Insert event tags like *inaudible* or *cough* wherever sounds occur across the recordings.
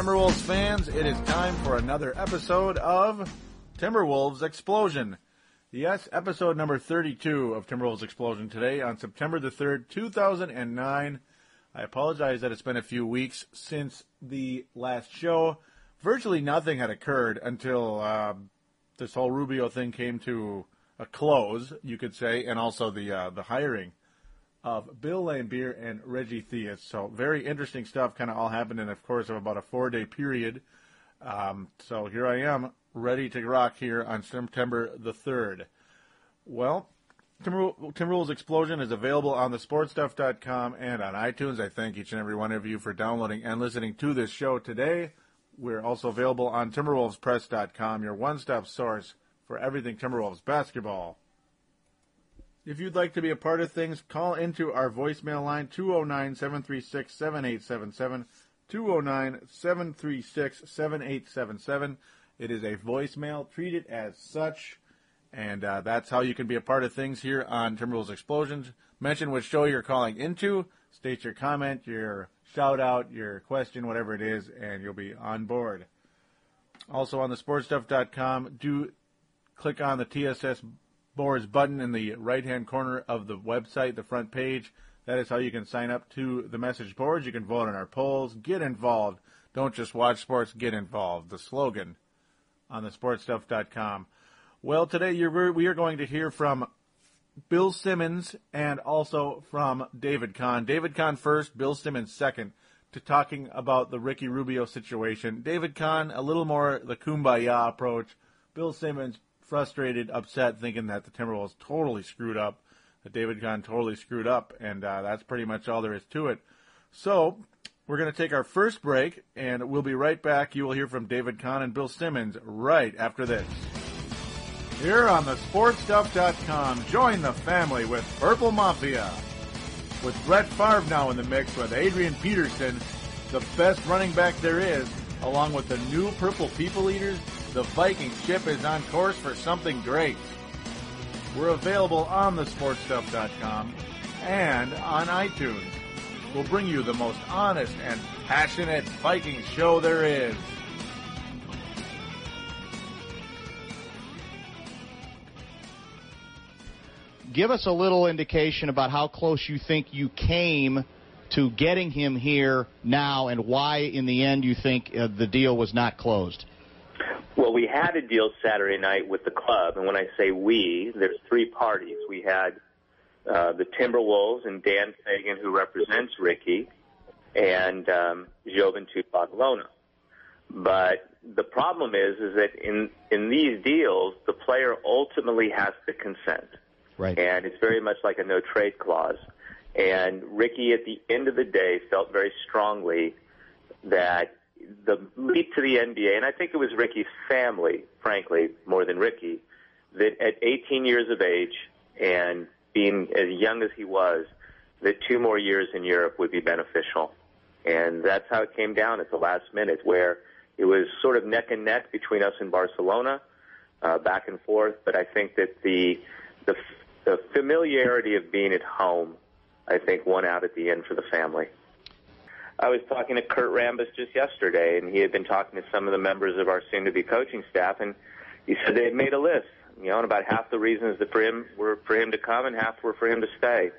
Timberwolves fans. It is time for another episode of Timberwolves Explosion. Yes, episode number 32 of Timberwolves Explosion today on September the 3rd, 2009. I apologize that it's been a few weeks since the last show. Virtually nothing had occurred until uh, this whole Rubio thing came to a close, you could say, and also the uh, the hiring of Bill Laimbeer and Reggie Theus. So very interesting stuff kind of all happened in, of course, of about a four-day period. Um, so here I am, ready to rock here on September the 3rd. Well, Tim, Tim Rules Explosion is available on thesportstuff.com and on iTunes. I thank each and every one of you for downloading and listening to this show today. We're also available on TimberwolvesPress.com, your one-stop source for everything Timberwolves basketball. If you'd like to be a part of things, call into our voicemail line 209 736 7877. 209 736 7877. It is a voicemail. Treat it as such. And uh, that's how you can be a part of things here on Timberwolves Explosions. Mention which show you're calling into, state your comment, your shout out, your question, whatever it is, and you'll be on board. Also on the sportstuff.com, do click on the TSS button in the right hand corner of the website, the front page. That is how you can sign up to the message boards. You can vote on our polls. Get involved. Don't just watch sports, get involved. The slogan on the sportstuff.com. Well, today we are going to hear from Bill Simmons and also from David Kahn. David Kahn first, Bill Simmons second, to talking about the Ricky Rubio situation. David Kahn, a little more the kumbaya approach. Bill Simmons, frustrated, upset, thinking that the Timberwolves totally screwed up, that David Kahn totally screwed up, and uh, that's pretty much all there is to it. So we're going to take our first break, and we'll be right back. You will hear from David Kahn and Bill Simmons right after this. Here on the sportstuff.com, join the family with Purple Mafia. With Brett Favre now in the mix with Adrian Peterson, the best running back there is, along with the new Purple People Eaters, the Viking ship is on course for something great. We're available on thesportstuff.com and on iTunes. We'll bring you the most honest and passionate Viking show there is. Give us a little indication about how close you think you came to getting him here now and why, in the end, you think uh, the deal was not closed. Well, we had a deal Saturday night with the club, and when I say we, there's three parties. We had uh, the Timberwolves and Dan Fegan, who represents Ricky, and um, Badalona. But the problem is, is that in in these deals, the player ultimately has to consent, right? And it's very much like a no trade clause. And Ricky, at the end of the day, felt very strongly that the leap to the NBA, and I think it was Ricky's family, frankly, more than Ricky, that at 18 years of age and being as young as he was, that two more years in Europe would be beneficial. And that's how it came down at the last minute, where it was sort of neck and neck between us and Barcelona, uh, back and forth. But I think that the, the the familiarity of being at home, I think, won out at the end for the family. I was talking to Kurt Rambis just yesterday, and he had been talking to some of the members of our soon-to-be coaching staff, and he said they had made a list. You know, and about half the reasons that for him were for him to come, and half were for him to stay.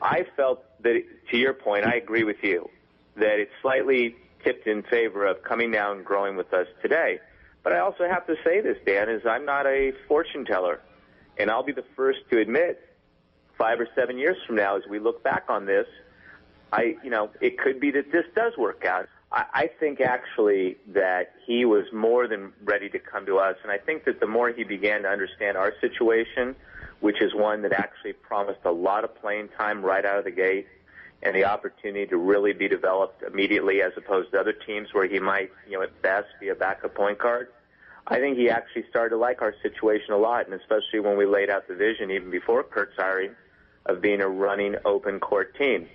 I felt that, to your point, I agree with you that it's slightly tipped in favor of coming down and growing with us today. But I also have to say this, Dan, is I'm not a fortune teller, and I'll be the first to admit, five or seven years from now, as we look back on this, I, you know, it could be that this does work out. I, I think actually that he was more than ready to come to us, and I think that the more he began to understand our situation, which is one that actually promised a lot of playing time right out of the gate, and the opportunity to really be developed immediately as opposed to other teams where he might, you know, at best be a backup point guard. I think he actually started to like our situation a lot, and especially when we laid out the vision even before Kurt's hiring of being a running open court team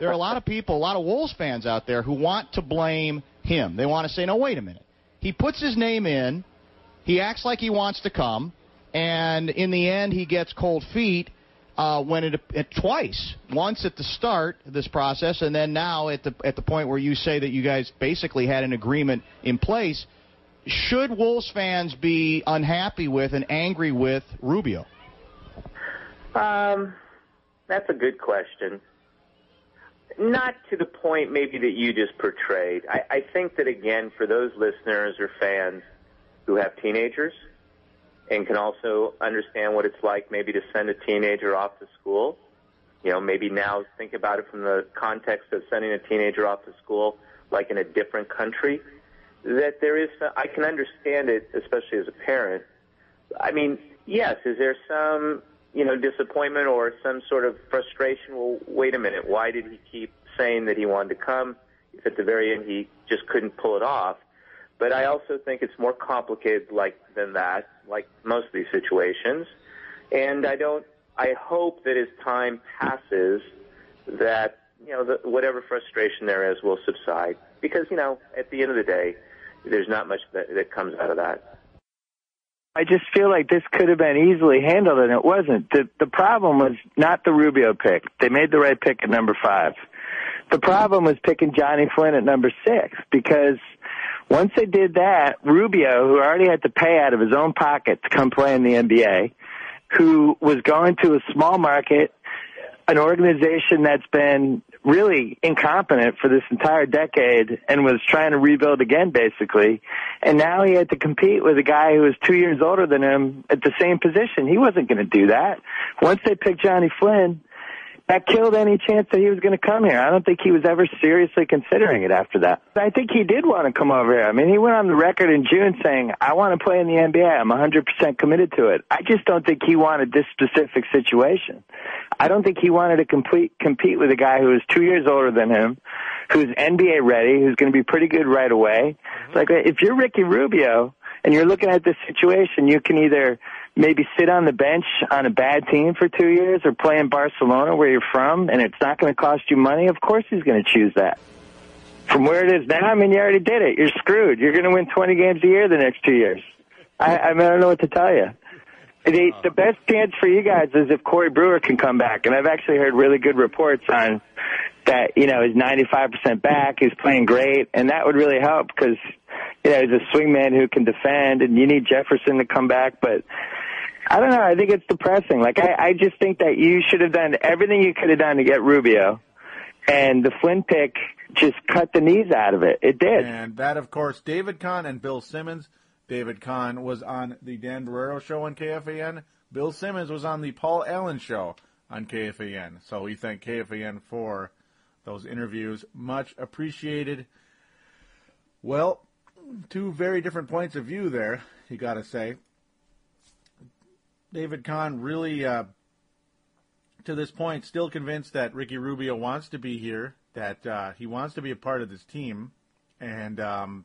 there are a lot of people, a lot of Wolves fans out there who want to blame him. They want to say, no, wait a minute. He puts his name in, he acts like he wants to come, and in the end, he gets cold feet. uh, when it, it twice, once at the start of this process, and then now at the at the point where you say that you guys basically had an agreement in place. Should Wolves fans be unhappy with and angry with Rubio? Um, that's a good question. Not to the point maybe that you just portrayed. I, I think that again, for those listeners or fans who have teenagers and can also understand what it's like maybe to send a teenager off to school, you know, maybe now think about it from the context of sending a teenager off to school like in a different country, that there is, I can understand it, especially as a parent. I mean, yes, is there some you know, disappointment or some sort of frustration. Well, wait a minute. Why did he keep saying that he wanted to come if at the very end he just couldn't pull it off? But I also think it's more complicated like than that, like most of these situations. And I don't. I hope that as time passes, that you know, the, whatever frustration there is will subside. Because you know, at the end of the day, there's not much that, that comes out of that. I just feel like this could have been easily handled, and it wasn't. The the problem was not the Rubio pick. They made the right pick at number five. The problem was picking Johnny Flynn at number six because once they did that, Rubio, who already had to pay out of his own pocket to come play in the NBA, who was going to a small market, an organization that's been really incompetent for this entire decade and was trying to rebuild again, basically. And now he had to compete with a guy who was two years older than him at the same position. He wasn't going to do that. Once they picked Johnny Flynn, that killed any chance that he was going to come here. I don't think he was ever seriously considering it after that. I think he did want to come over here. I mean, he went on the record in June saying, I want to play in the NBA. I'm 100% committed to it. I just don't think he wanted this specific situation. I don't think he wanted to complete, compete with a guy who is two years older than him, who's NBA ready, who's going to be pretty good right away. It's like, if you're Ricky Rubio and you're looking at this situation, you can either maybe sit on the bench on a bad team for two years or play in Barcelona where you're from and it's not going to cost you money, of course he's going to choose that. From where it is now, I mean, you already did it. You're screwed. You're going to win 20 games a year the next two years. I, I mean, I don't know what to tell you. The, the best chance for you guys is if Corey Brewer can come back, and I've actually heard really good reports on that. You know, is 95% back, he's playing great, and that would really help because you know he's a swingman who can defend, and you need Jefferson to come back. But I don't know. I think it's depressing. Like I, I just think that you should have done everything you could have done to get Rubio, and the Flynn pick just cut the knees out of it. It did. And that, of course, David Kahn and Bill Simmons. David Kahn was on the Dan Barreiro show on KFAN. Bill Simmons was on the Paul Allen show on KFAN. So we thank KFAN for those interviews. Much appreciated. Well, two very different points of view there, you got to say. David Kahn really, uh, to this point, still convinced that Ricky Rubio wants to be here, that uh, he wants to be a part of this team, and um,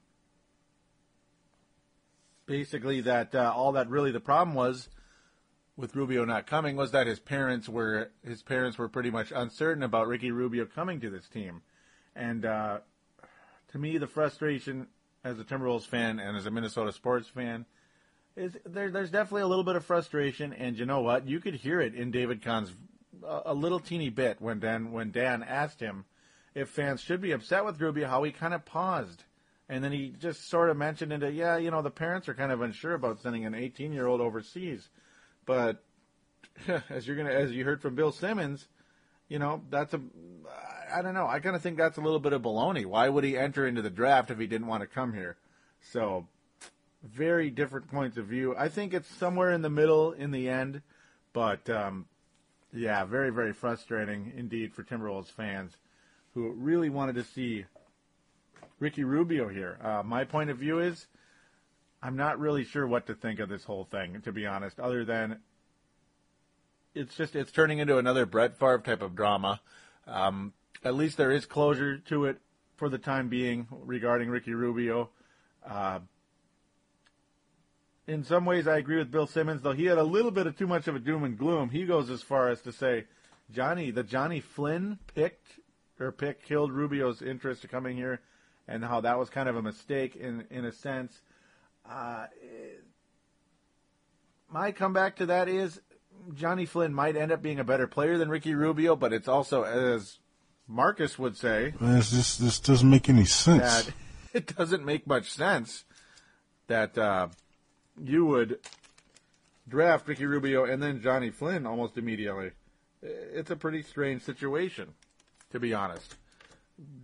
basically that uh, all that really the problem was with Rubio not coming was that his parents were his parents were pretty much uncertain about Ricky Rubio coming to this team, and uh, to me the frustration as a Timberwolves fan and as a Minnesota sports fan is there, there's definitely a little bit of frustration, and you know what? You could hear it in David Kahn's a, a little teeny bit when Dan when Dan asked him if fans should be upset with Rubio, how he kind of paused. And then he just sort of mentioned into, yeah, you know, the parents are kind of unsure about sending an 18 year old overseas. But *laughs* as you're gonna, as you heard from Bill Simmons, you know, that's a, I don't know. I kind of think that's a little bit of baloney. Why would he enter into the draft if he didn't want to come here? So, very different points of view. I think it's somewhere in the middle in the end, but um, yeah, very very frustrating indeed for Timberwolves fans who really wanted to see Ricky Rubio here. Uh, my point of view is I'm not really sure what to think of this whole thing, to be honest, other than it's just it's turning into another Brett Favre type of drama. Um, at least there is closure to it for the time being regarding Ricky Rubio. Uh, in some ways, I agree with Bill Simmons, though he had a little bit of too much of a doom and gloom. He goes as far as to say, Johnny, the Johnny Flynn picked or pick killed Rubio's interest to coming here, and how that was kind of a mistake in in a sense. Uh, my comeback to that is Johnny Flynn might end up being a better player than Ricky Rubio, but it's also, as Marcus would say, it's just this doesn't make any sense. *laughs* it doesn't make much sense that uh, you would draft Ricky Rubio and then Johnny Flynn almost immediately. It's a pretty strange situation, to be honest.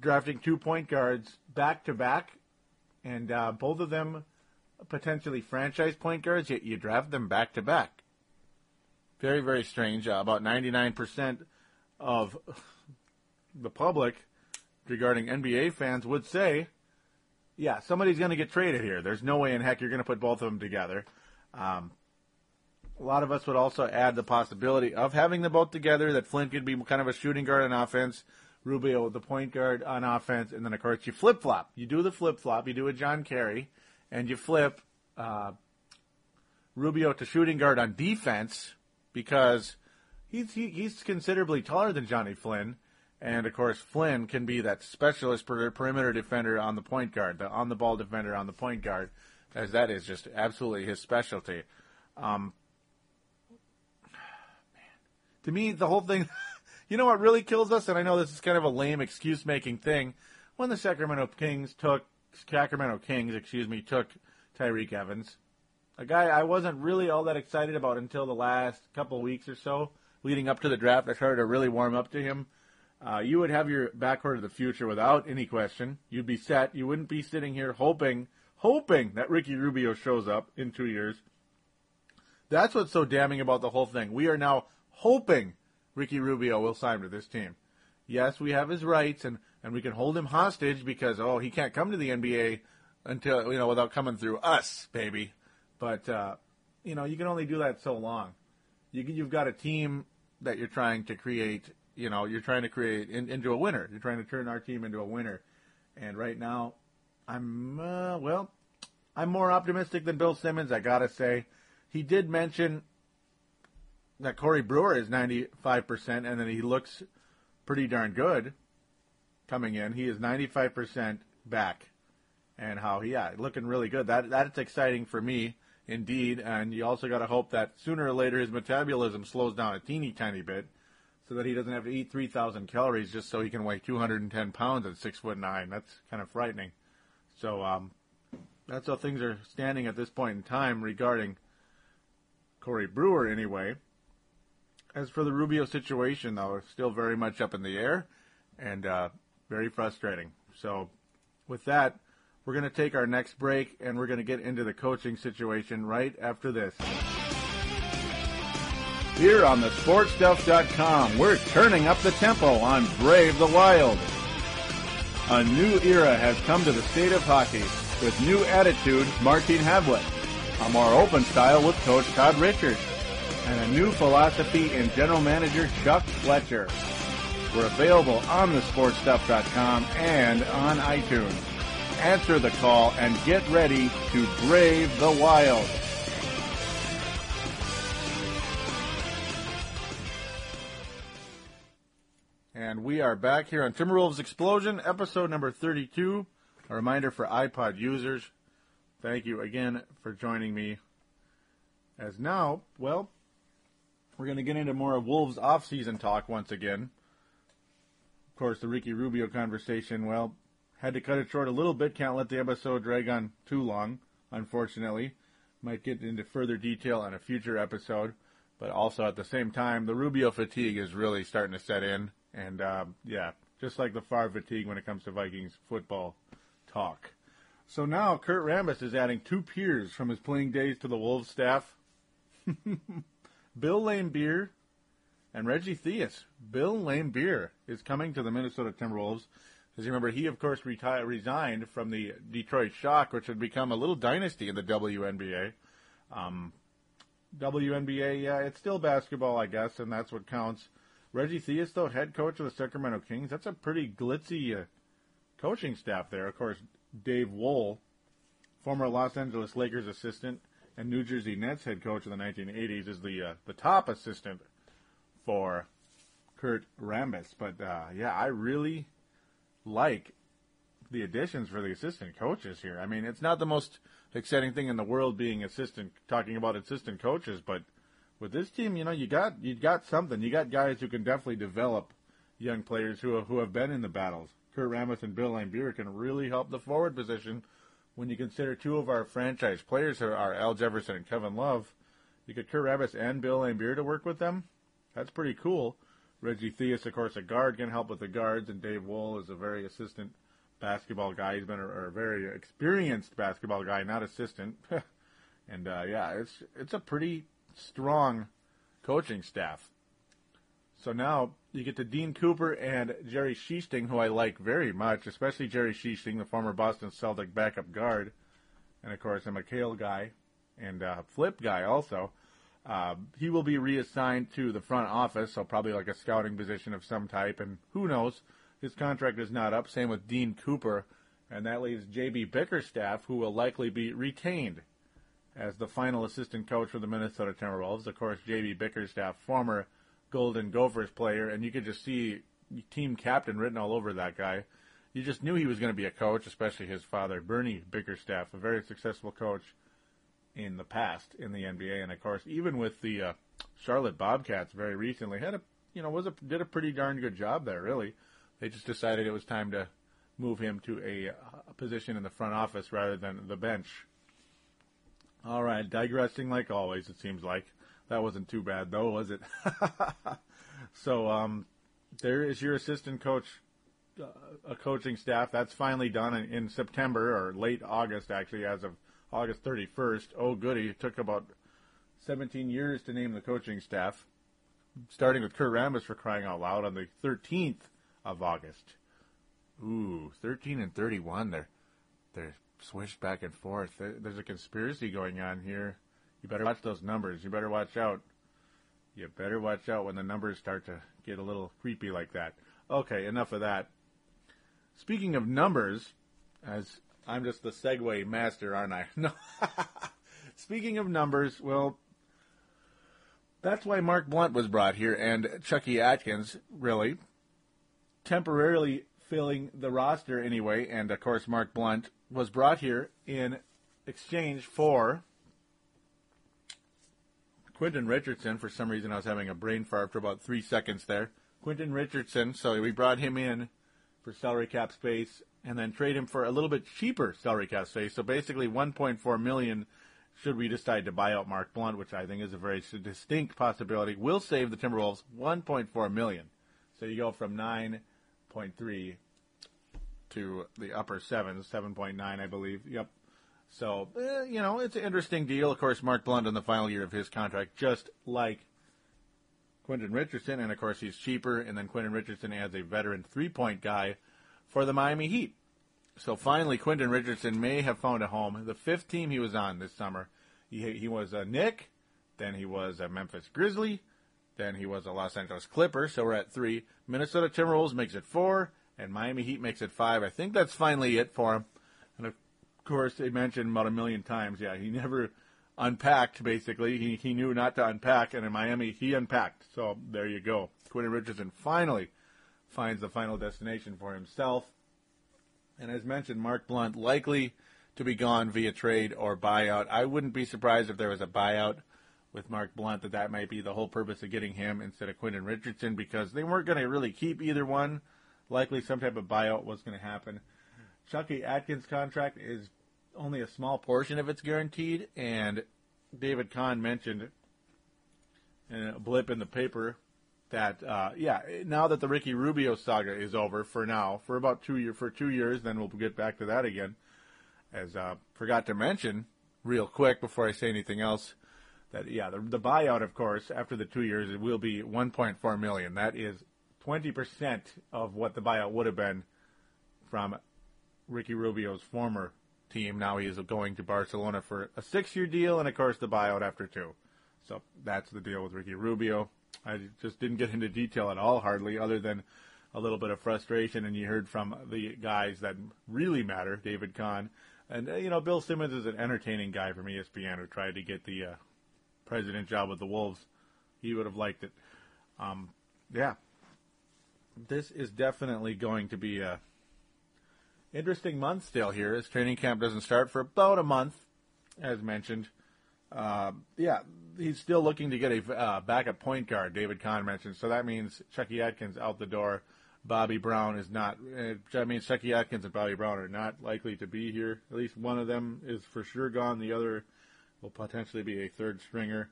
Drafting two point guards back to back, and uh, both of them potentially franchise point guards, yet you draft them back to back. Very, very strange. Uh, about 99% of the public regarding NBA fans would say, yeah, somebody's going to get traded here. There's no way in heck you're going to put both of them together. Um, a lot of us would also add the possibility of having them both together, that Flynn could be kind of a shooting guard on offense, Rubio the point guard on offense, and then, of course, you flip flop. You do the flip flop. You do a John Kerry, and you flip uh, Rubio to shooting guard on defense because he's he, he's considerably taller than Johnny Flynn, and of course Flynn can be that specialist per- perimeter defender on the point guard, the on the ball defender on the point guard, as that is just absolutely his specialty. Um, to me, the whole thing, *laughs* you know what really kills us, and I know this is kind of a lame excuse making thing, when the Sacramento Kings took Sacramento Kings, excuse me, took Tyreke Evans a guy I wasn't really all that excited about until the last couple weeks or so, leading up to the draft. I started to really warm up to him. Uh, you would have your backcourt of the future without any question. You'd be set. You wouldn't be sitting here hoping, hoping that Ricky Rubio shows up in two years. That's what's so damning about the whole thing. We are now hoping Ricky Rubio will sign with this team. Yes, we have his rights, and, and we can hold him hostage because oh he can't come to the NBA until you know without coming through us, baby. But uh, you know, you can only do that so long. You, you've got a team that you're trying to create. You know, you're trying to create in, into a winner. You're trying to turn our team into a winner. And right now, I'm uh, well. I'm more optimistic than Bill Simmons. I gotta say, he did mention that Corey Brewer is 95 percent, and then he looks pretty darn good coming in. He is 95 percent back, and how he yeah looking really good. That that's exciting for me indeed. And you also got to hope that sooner or later his metabolism slows down a teeny tiny bit, so that he doesn't have to eat 3,000 calories just so he can weigh 210 pounds at six foot nine. That's kind of frightening. So um, that's how things are standing at this point in time regarding Corey Brewer, anyway. As for the Rubio situation, though, it's still very much up in the air and uh, very frustrating. So, with that, we're going to take our next break and we're going to get into the coaching situation right after this. Here on the sportstuff.com, we're turning up the tempo on Brave the Wild. A new era has come to the state of hockey with new attitude Martin Havlat, a more open style with Coach Todd Richards, and a new philosophy in General Manager Chuck Fletcher. We're available on the sportstuff.com and on iTunes answer the call and get ready to brave the wild. And we are back here on Timberwolves Explosion, episode number 32. A reminder for iPod users, thank you again for joining me. As now, well, we're going to get into more of Wolves off-season talk once again. Of course, the Ricky Rubio conversation, well, had to cut it short a little bit. Can't let the episode drag on too long, unfortunately. Might get into further detail on a future episode. But also at the same time, the Rubio fatigue is really starting to set in. And um, yeah, just like the Favre fatigue when it comes to Vikings football talk. So now Kurt Rambis is adding two peers from his playing days to the Wolves staff. *laughs* Bill Laimbeer and Reggie Theus. Bill Laimbeer is coming to the Minnesota Timberwolves. As you remember, he of course retired, resigned from the Detroit Shock, which had become a little dynasty in the WNBA. Um, WNBA, yeah, it's still basketball, I guess, and that's what counts. Reggie Theus, though, head coach of the Sacramento Kings, that's a pretty glitzy uh, coaching staff there. Of course, Dave Wohl, former Los Angeles Lakers assistant and New Jersey Nets head coach in the 1980s, is the uh, the top assistant for Kurt Rambis. But uh, yeah, I really like the additions for the assistant coaches here. I mean, it's not the most exciting thing in the world being assistant talking about assistant coaches, but with this team, you know, you got you got something. You got guys who can definitely develop young players who have, who have been in the battles. Kurt Rambis and Bill Laimbeer can really help the forward position when you consider two of our franchise players are, Al Jefferson and Kevin Love. You get Kurt Rambis and Bill Laimbeer to work with them. That's pretty cool. Reggie Theus, of course, a guard can help with the guards, and Dave Wohl is a very assistant basketball guy. He's been a, a very experienced basketball guy, not assistant. *laughs* and uh, yeah, it's it's a pretty strong coaching staff. So now you get to Dean Cooper and Jerry Sichting, who I like very much, especially Jerry Sichting, the former Boston Celtic backup guard, and of course I'm a Kale guy and a Flip guy also. Uh, he will be reassigned to the front office, so probably like a scouting position of some type, and who knows, his contract is not up. Same with Dean Cooper, and that leaves J.B. Bickerstaff, who will likely be retained as the final assistant coach for the Minnesota Timberwolves. Of course, J.B. Bickerstaff, former Golden Gophers player, and you could just see team captain written all over that guy. You just knew he was going to be a coach, especially his father, Bernie Bickerstaff, a very successful coach in the past in the NBA, and of course, even with the uh, Charlotte Bobcats, very recently had a you know was a did a pretty darn good job there. Really, they just decided it was time to move him to a, a position in the front office rather than the bench. All right, digressing like always, it seems like. That wasn't too bad though, was it? *laughs* so um, there is your assistant coach, uh, a coaching staff. That's finally done in, in, September or late August, actually, as of August 31st. Oh, goody! It took about 17 years to name the coaching staff, starting with Kurt Rambis for crying out loud on the 13th of August. Ooh, 13 and 31. They're they're swished back and forth. There's a conspiracy going on here. You better watch those numbers. You better watch out. You better watch out when the numbers start to get a little creepy like that. Okay, enough of that. Speaking of numbers, as I'm just the segue master, aren't I? *laughs* No. *laughs* Speaking of numbers, well, that's why Mark Blount was brought here and Chucky Atkins, really, temporarily filling the roster anyway. And of course, Mark Blount was brought here in exchange for Quentin Richardson. For some reason, I was having a brain fart for about three seconds there. Quentin Richardson. So we brought him in for salary cap space, and then trade him for a little bit cheaper salary cap space. So basically, 1.4 million. Should we decide to buy out Mark Blount, which I think is a very distinct possibility, will save the Timberwolves 1.4 million. So you go from 9.3 to the upper sevens, 7.9, I believe. Yep. So, eh, you know, it's an interesting deal. Of course, Mark Blount in the final year of his contract, just like Quentin Richardson, and of course he's cheaper. And then Quentin Richardson as a veteran three-point guy for the Miami Heat. So finally, Quentin Richardson may have found a home. The fifth team he was on this summer, he he was a Knick, then he was a Memphis Grizzly, then he was a Los Angeles Clipper. So we're at three. Minnesota Timberwolves makes it four, and Miami Heat makes it five. I think that's finally it for him. Of course, they mentioned about a million times. Yeah, he never unpacked. Basically, he he knew not to unpack, and in Miami he unpacked. So there you go. Quentin Richardson finally finds the final destination for himself. And as mentioned, Mark Blount likely to be gone via trade or buyout. I wouldn't be surprised if there was a buyout with Mark Blount that that might be the whole purpose of getting him instead of Quentin Richardson because they weren't going to really keep either one. Likely some type of buyout was going to happen. Chucky Atkins' contract is only a small portion of it's guaranteed, and David Kahn mentioned in a blip in the paper that uh, yeah, now that the Ricky Rubio saga is over for now, for about two year for two years, then we'll get back to that again. As uh, forgot to mention real quick before I say anything else, that yeah, the, the buyout, of course, after the two years, it will be 1.4 million. That is 20 percent of what the buyout would have been from Ricky Rubio's former team. Now he is going to Barcelona for a six-year deal, and of course the buyout after two. So that's the deal with Ricky Rubio. I just didn't get into detail at all, hardly, other than a little bit of frustration. And you heard from the guys that really matter, David Kahn, and uh, you know Bill Simmons is an entertaining guy from ESPN who tried to get the uh, president job with the Wolves. He would have liked it. Um, yeah, this is definitely going to be a interesting month still here as training camp doesn't start for about a month, as mentioned. Uh, yeah, he's still looking to get a uh, backup point guard. David Kahn mentioned, so that means Chucky Atkins out the door. Bobby Brown is not. Uh, that means Chucky Atkins and Bobby Brown are not likely to be here. At least one of them is for sure gone. The other will potentially be a third stringer.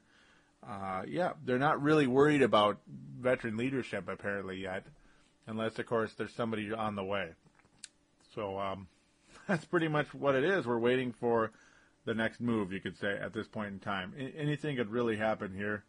Uh, yeah, they're not really worried about veteran leadership apparently yet, unless of course there's somebody on the way. So um, *laughs* that's pretty much what it is. We're waiting for the next move, you could say, at this point in time. I- anything could really happen here.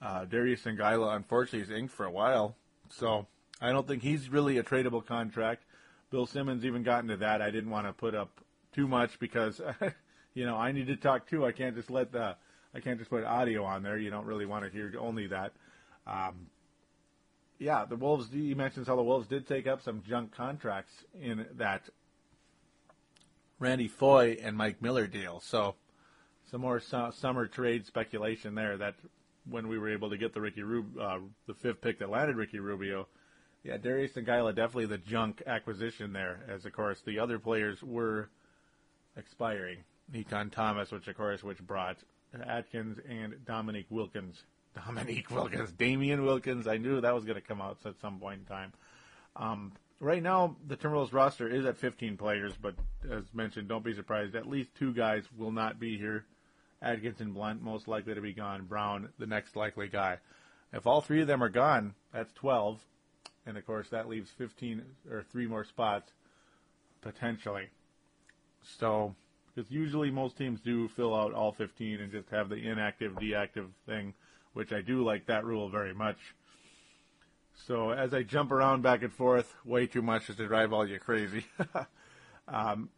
Uh, Darius Songaila, unfortunately, is inked for a while, so I don't think he's really a tradable contract. Bill Simmons even got into that. I didn't want to put up too much because, *laughs* you know, I need to talk too. I can't just let the, I can't just put audio on there. You don't really want to hear only that. Um, yeah, the Wolves. You mentioned how the Wolves did take up some junk contracts in that Randy Foye and Mike Miller deal. So some more su- summer trade speculation there. That when we were able to get the Ricky Rub- uh, the fifth pick that landed Ricky Rubio, yeah, Darius Songaila definitely the junk acquisition there. As of course the other players were expiring. Nikon Thomas, which of course which brought Atkins and Dominique Wilkins. Dominique *laughs* Wilkins, Damian Wilkins. I knew that was going to come out at some point in time. Um, right now, the Timberwolves roster is at 15 players, but as mentioned, don't be surprised. At least two guys will not be here. Atkins and Blount most likely to be gone. Brown, the next likely guy. If all three of them are gone, that's 12, and of course that leaves 15 or three more spots potentially. So, because usually most teams do fill out all 15 and just have the inactive, deactive thing, which I do like that rule very much. So as I jump around back and forth, way too much just to drive all you crazy. *laughs* um,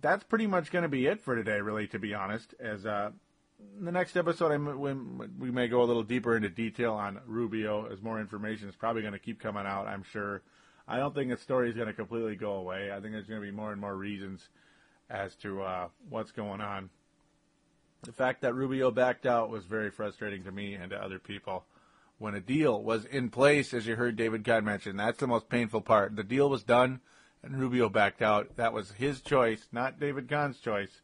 that's pretty much going to be it for today, really, to be honest. As uh, the next episode, I m- we, we may go a little deeper into detail on Rubio, as more information is probably going to keep coming out. I'm sure. I don't think the story is going to completely go away. I think there's going to be more and more reasons as to uh, what's going on. The fact that Rubio backed out was very frustrating to me and to other people when a deal was in place, as you heard David Kahn mention. That's the most painful part. The deal was done, and Rubio backed out. That was his choice, not David Kahn's choice.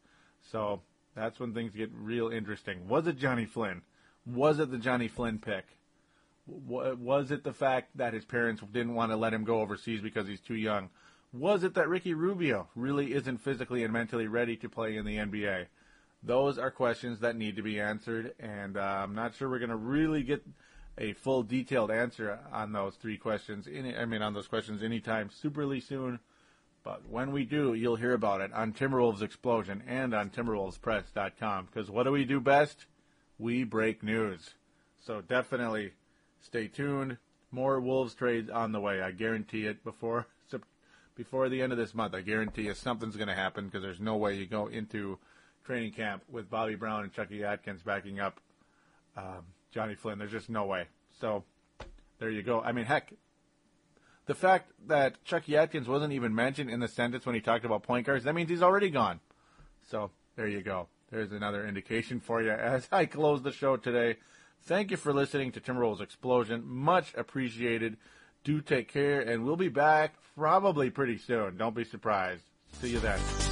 So that's when things get real interesting. Was it Johnny Flynn? Was it the Johnny Flynn pick? Was it the fact that his parents didn't want to let him go overseas because he's too young? Was it that Ricky Rubio really isn't physically and mentally ready to play in the NBA? Those are questions that need to be answered, and uh, I'm not sure we're going to really get a full detailed answer on those three questions. Any, I mean, on those questions anytime superly soon. But when we do, you'll hear about it on Timberwolves Explosion and on TimberwolvesPress.com. Because what do we do best? We break news. So definitely stay tuned. More Wolves trades on the way. I guarantee it before *laughs* before the end of this month. I guarantee you something's going to happen because there's no way you go into training camp with Bobby Brown and Chucky Atkins backing up um, Johnny Flynn. There's just no way. So there you go. I mean, heck, the fact that Chucky Atkins wasn't even mentioned in the sentence when he talked about point guards, that means he's already gone. So there you go. There's another indication for you as I close the show today. Thank you for listening to Timberwolves Explosion. Much appreciated. Do take care, and we'll be back probably pretty soon. Don't be surprised. See you then.